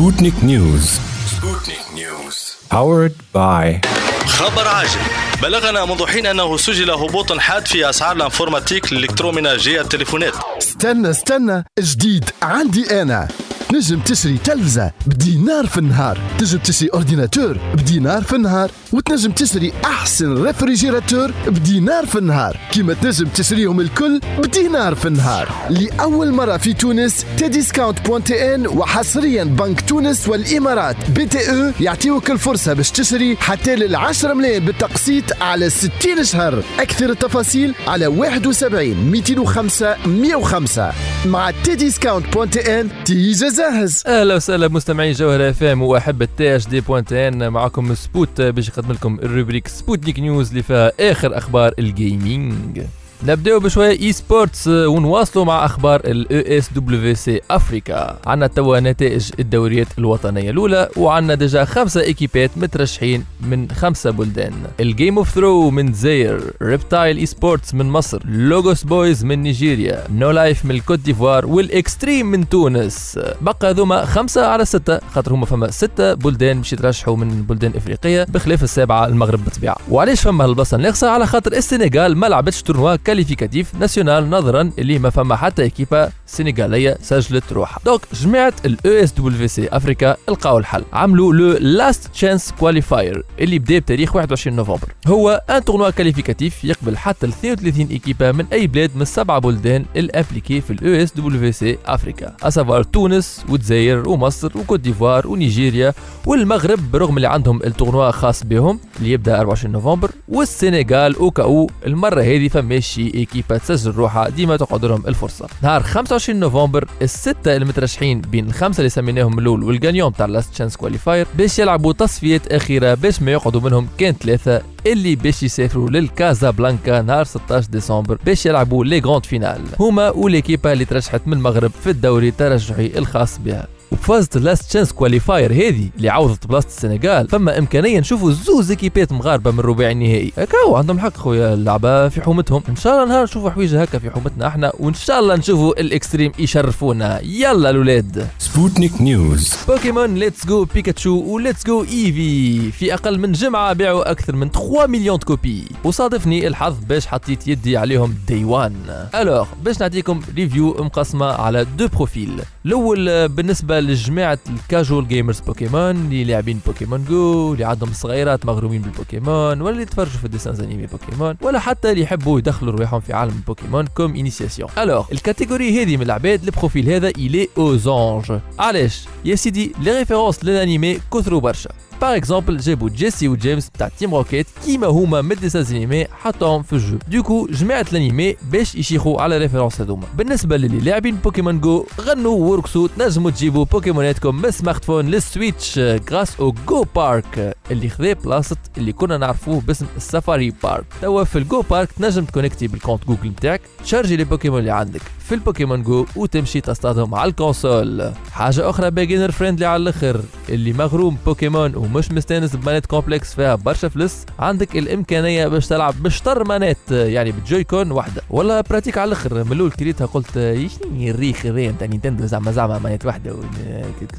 Sputnik News Sputnik News powered by خبر عاجل. بلغنا منذ حين أنه سجل هبوط حاد في أسعار ال informatique ال électroménager التليفونات. استنى استنى. جديد. عندي أنا. تنجم تشري تلفزة بدينار في النهار. تنجم تشري ordinateur بدينار في النهار. وتنجم تشتري أحسن réfrigérateur بدينار في النهار. كيما تنجم تشريهم الكل بدينار في النهار. لأول مرة في تونس Tdiscount point tn وحصريا بنك تونس والإمارات. BTE يعطيوك الفرصة باش تشتري حتى لل 10 ملايين بالتقسيط على 60 شهر. أكثر التفاصيل على 71 205 105 مع تديسكاونت بوان تي ان تيجي جاهز أهلا وسهلا بمستمعين جوهر اف ام واحب التي اش دي بوينت ان معكم سبوت باش يقدم لكم الروبريك سبوتنيك نيوز اللي فيها آخر أخبار الجيمنج نبداو بشوية اي سبورتس ونواصلوا مع أخبار الاو اس دبليو سي افريكا عندنا توا نتائج الدوريات الوطنية الأولى وعندنا ديجا خمسة ايكيبات مترشحين من خمسة بلدان. الجيم اوف ثرو من زير ريبتايل اي سبورتس من مصر لوغوس بويز من نيجيريا نو لايف من الكوت ديفوار والاكستريم من تونس. بقى هذوما خمسة على ستة خاطر هما فما ستة بلدان باش يترشحوا من بلدان إفريقية بخلاف السابعة المغرب بالطبيعة. وعلاش فما هالبلاصه الناقصه على خاطر السنغال ما لعبتش tournoi qualificatif national نظرا اللي ما فما حتى ايكيبا سنغاليه سجلت روحها donc جماعة ال OSWC Africa لقاو الحل عملوا le last chance qualifier اللي بدا بتاريخ 21 نوفمبر هو un tournoi qualificatif يقبل حتى 32 ايكيبا من اي بلاد من السبعه بلدان ال impliqués في ال OSWC Africa à savoir تونس والجزائر ومصر وكوت ديفوار ونيجيريا والمغرب برغم اللي عندهم ال tournoi خاص بهم اللي يبدا 24 نوفمبر والسنغال au cas où المره هذه فماشي ايكيبا تسجل روحها ديما تقعد لهم الفرصة. نهار 25 نوفمبر الستة المترشحين بين الخمسه اللي سميناهم الأول وال gagnant تاع last chance qualifier باش يلعبوا تصفيات أخيرة باش ما يقعدوا منهم كان ثلاثة اللي باش يسافروا للكازابلانكا نهار 16 ديسمبر باش يلعبوا les grandes finales. هما و l'équipe اللي ترشحت من المغرب في الدوري الترشحي الخاص بها. وفازت last chance qualifier هذه اللي عوضت بلاصة السنغال. فما إمكانية نشوفوا زوز ايكيبات مغاربة من الرباعي النهائي. هكاو عندهم حق خويا اللعبة في حومتهم. إن شاء الله نهار نشوفوا حويجة هكا في حومتنا إحنا وإن شاء الله نشوفوا ال Extreme يشرفونا. يلا الاولاد Sputnik News. Pokémon Let's Go Pikachu و Let's Go Eevee. في أقل من جمعة باعوا أكثر من 3 مليون copies وصادفني الحظ باش حطيت يدي عليهم day one alors باش نعطيكم review مقسمة على deux profils الأول بالنسبة لجماعة ال casual gamers بوكيمون اللي لاعبين Pokémon Go اللي عندهم صغيرات مغرومين بالبوكيمون ولا اللي يتفرجوا في ال dessins animés بوكيمون ولا حتى اللي يحبوا يدخلوا رواحهم في عالم البوكيمون comme initiation alors ال catégorie هذه من العباد ال profil هذا il est aux anges علاش؟ يا سيدي les références لل animé كثروا برشا. par exemple جابوا جيسي وجيمس تاع Team Rocket كيما هما من dessins animés حطوهم في الجو donc جماعة ال animé باش يشيخوا على références هذوما بالنسبة للي لاعبين Pokémon Go غنوا وركسوا تنجموا تجيبوا بوكيموناتكم من smartphone لل Switch grâce au Go Park اللي خذا بلاصه اللي كنا نعرفوه باسم ال Safari Park توا في ال Go Park تنجم تكونكتي بال compte Google نتاعك تشارجي les Pokémon اللي عندك في البوكيمون جو وتمشي تصطادهم على ال console. حاجة أخرى beginner friendly على الأخر اللي مغروم بوكيمون ومش مستانس ب manette complexe فيها برشا فلوس عندك الإمكانية باش تلعب بشطر manette يعني ب Joy-Con واحدة ولا pratique على الأخر من الأول كريتها قلت يشني الريخ هذا نتاع نينتندو زعما زعما manette واحدة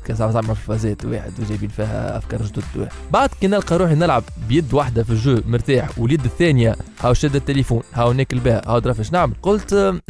زعما زعما فازات واحد وجايبين فيها أفكار جدد بعد كي نلقى روحي نلعب بيد واحدة في الجو مرتاح واليد الثانية هاو شد التليفون هاو ناكل بها هاو درا نعمل. قلت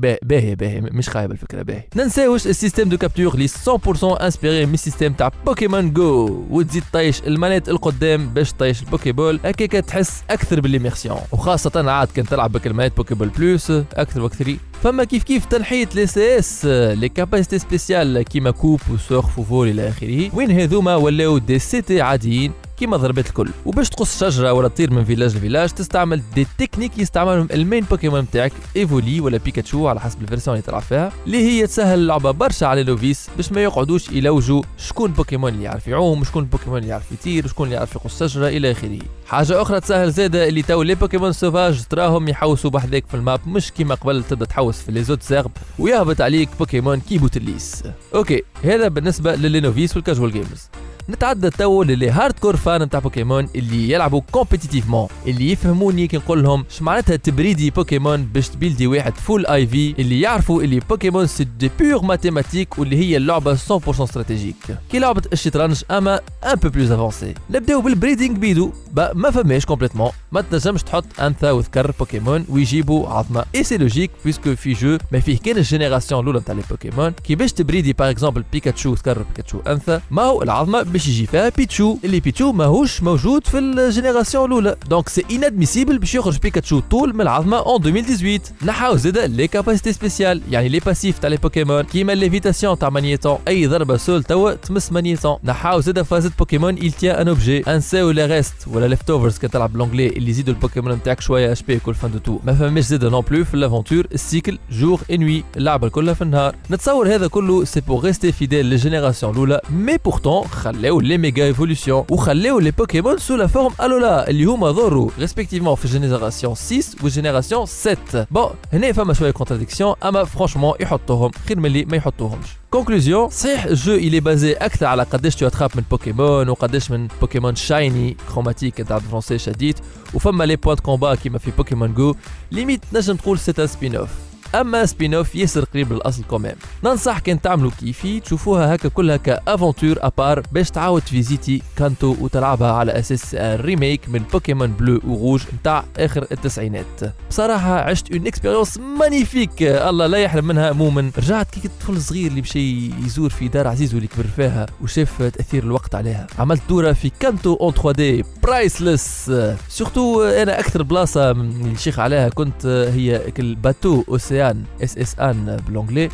باهي باهي مش خايب الفكرة باهي. ننساوش ال système de capture اللي 100% inspiré من ال système تاع بوكيمون جو وتزيد طيش ال manette القدام باش طيش ال Pokéball هكاك تحس أكثر ب l'immersion وخاصة عاد كان تلعب بال manette Poké Ball Plus أكثر وأكثر. فما كيف كيف تنحية les CS les capacités spéciales كيما Coupe و Surf و Vol إلى آخره. وين هذوما ولاو des CT عاديين. كيما ضربات الكل. وباش تقص شجرة ولا تطير من village ل village تستعمل des techniques يستعملهم ال main Pokémon بتاعك ايفولي ولا بيكاتشو على حسب ال version اللي تلعب فيها. اللي هي تسهل اللعبه برشا على les novices باش ما يقعدوش يلوجوا شكون بوكيمون اللي يعرف يعوم شكون البوكيمون اللي يعرف يطير شكون اللي يعرف يقص شجرة إلى آخره. حاجة أخرى تسهل زادة اللي تو les Pokémon sauvages تراهم يحوسوا بحذاك في ال map مش كيما قبل تبدأ تحوس في les hautes herbes ويهبط عليك بوكيمون كي بوتليس okay هذا بالنسبة لل novices وال casual gamers نتعدى تو ل les hardcore fans نتاع بوكيمون اللي يلعبوا compétitivement اللي يفهموني كي نقول لهم اش معناتها ت breedi بوكيمون باش ت buildi واحد full IV اللي يعرفوا اللي بوكيمون c'est des pures mathématiques واللي هي اللعبة 100% stratégique كي لعبه الشطرنج أما un peu plus avancé نبداو بال breeding بيدو. با ما فماش complètement ما تنجمش تحط أنثى وذكر بوكيمون ويجيبوا عظمة. et c'est logique puisque في jeu ما فيه كان ال génération الأولى نتاع les Pokémon كي باش ت breedi par exemple بيكاتشو ذكر بيكاتشو أنثى ما هو العظمة باش يجي فيها بيتشو. اللي بيتشو ماهوش موجود في ال génération الأولى. donc c'est inadmissible باش يخرج بيكاتشو طول من العظمة en 2018 نحاو زاده les capacités spéciales يعني les passifs تاع les Pokémon كيما lévitation تاع Magnéton أي ضربة sol توا تمس Magnéton نحاو زاده فازت بوكيمون tient un objet. انساو les Restes ولا Leftovers كتلعب بالانجلي اللي يزيدوا البوكيمون نتاعك شوية HP كل fin de tour ما فماش زاده non plus في l'aventure ال cycle jour et nuit اللعبة كلها في النهار. نتصور هذا كله c'est pour rester fidèle لل génération الأولى. mais pourtant خلاو les méga-évolutions وخلاو les Pokémon sous la forme Alola اللي هما ظهروا respectivement في génération 6 و génération 7 bon هنا فما شوية contradiction اما franchement يحطوهم خير من اللي ما يحطوهمش conclusion صحيح ال jeu اللي basé أكثر على قداش تو اتخاف من بوكيمون وقداش من بوكيمون shiny chromatique نتاع الفرونسي شديد وفما les points combat كيما في بوكيمون جو limite نجم تقول c'est spin-off أما spin-off ياسر قريب للأصل quand même ننصح كان تعملوا كيفي تشوفوها هكا كلها ك aventure à part باش تعاود visiter كانتو وتلعبها على أساس remake من بوكيمون Bleu و Rouge نتاع آخر التسعينات. بصراحة عشت une expérience magnifique الله لا يحرم منها مؤمن. رجعت كي طفل صغير اللي مشي يزور في دار عزيزو اللي كبر فيها وشاف تأثير الوقت عليها. عملت دورة في كانتو en 3D priceless surtout أنا أكثر بلاصة اللي شيخ عليها كنت هي ال bateau Océane SS Anne بالانجلي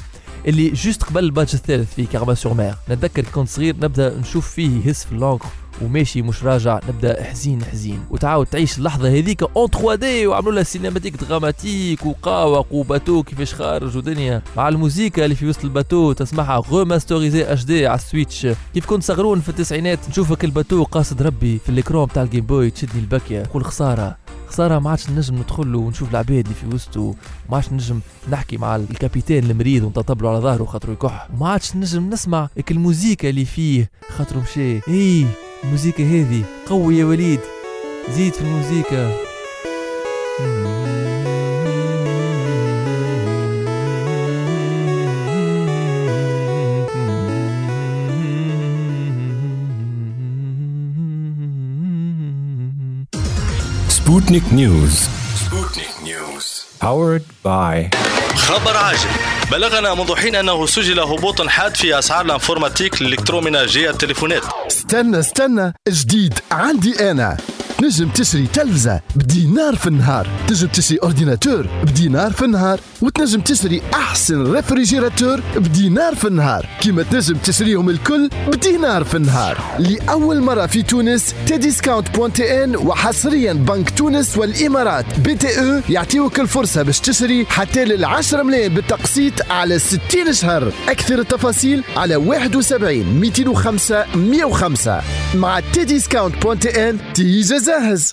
اللي juste قبل ال badge الثالث في Carmin sur Mer. نتذكر كنت صغير نبدأ نشوف فيه يهز في l'ancre وماشي مش راجع نبدأ حزين حزين. وتعاود تعيش اللحظة هذيك en 3D وعملوا لها cinématique dramatique وقاوق و bateau كيفاش خارج ودنيا. مع الموسيقى اللي في وسط ال bateau تسمعها remastérisée HD على السويتش. كيف كنت صغرون في التسعينات نشوفك ال bateau قاصد ربي في ال écran تاع ال Game Boy تشدني البكية. نقول خسارة. خساره ما عادش نجم ندخل ونشوف العباد اللي في وسطه ما عادش نجم نحكي مع ال capitaine المريض ونطبطب له على ظهره خاطر يكح. وما عادش نجم نسمع الموسيقى اللي فيه خاطر مشى إيه الموسيقى هذه قوي يا وليد. زيد في الموسيقى. Sputnik News Sputnik News powered by خبر عاجل. بلغنا منذ حين أنه سجل هبوط حاد في أسعار ال informatique ال électroménager التليفونات. استنى استنى. جديد. عندي أنا. نجم تشري تلفزة بدينار في النهار. تنجم تشري ordinateur بدينار في النهار. وتنجم تشري أحسن réfrigérateur بدينار في النهار. كيما تنجم تشريهم الكل بدينار في النهار. لأول مرة في تونس Tdiscount point tn وحصريا بنك تونس والإمارات. BTE يعطيوك الفرصة باش تشتري حتى لل 10 ملايين بالتقسيط على 60 شهر. أكثر التفاصيل على 71 205 105 مع تديسكاونت بوانتي إن تيجا جاهز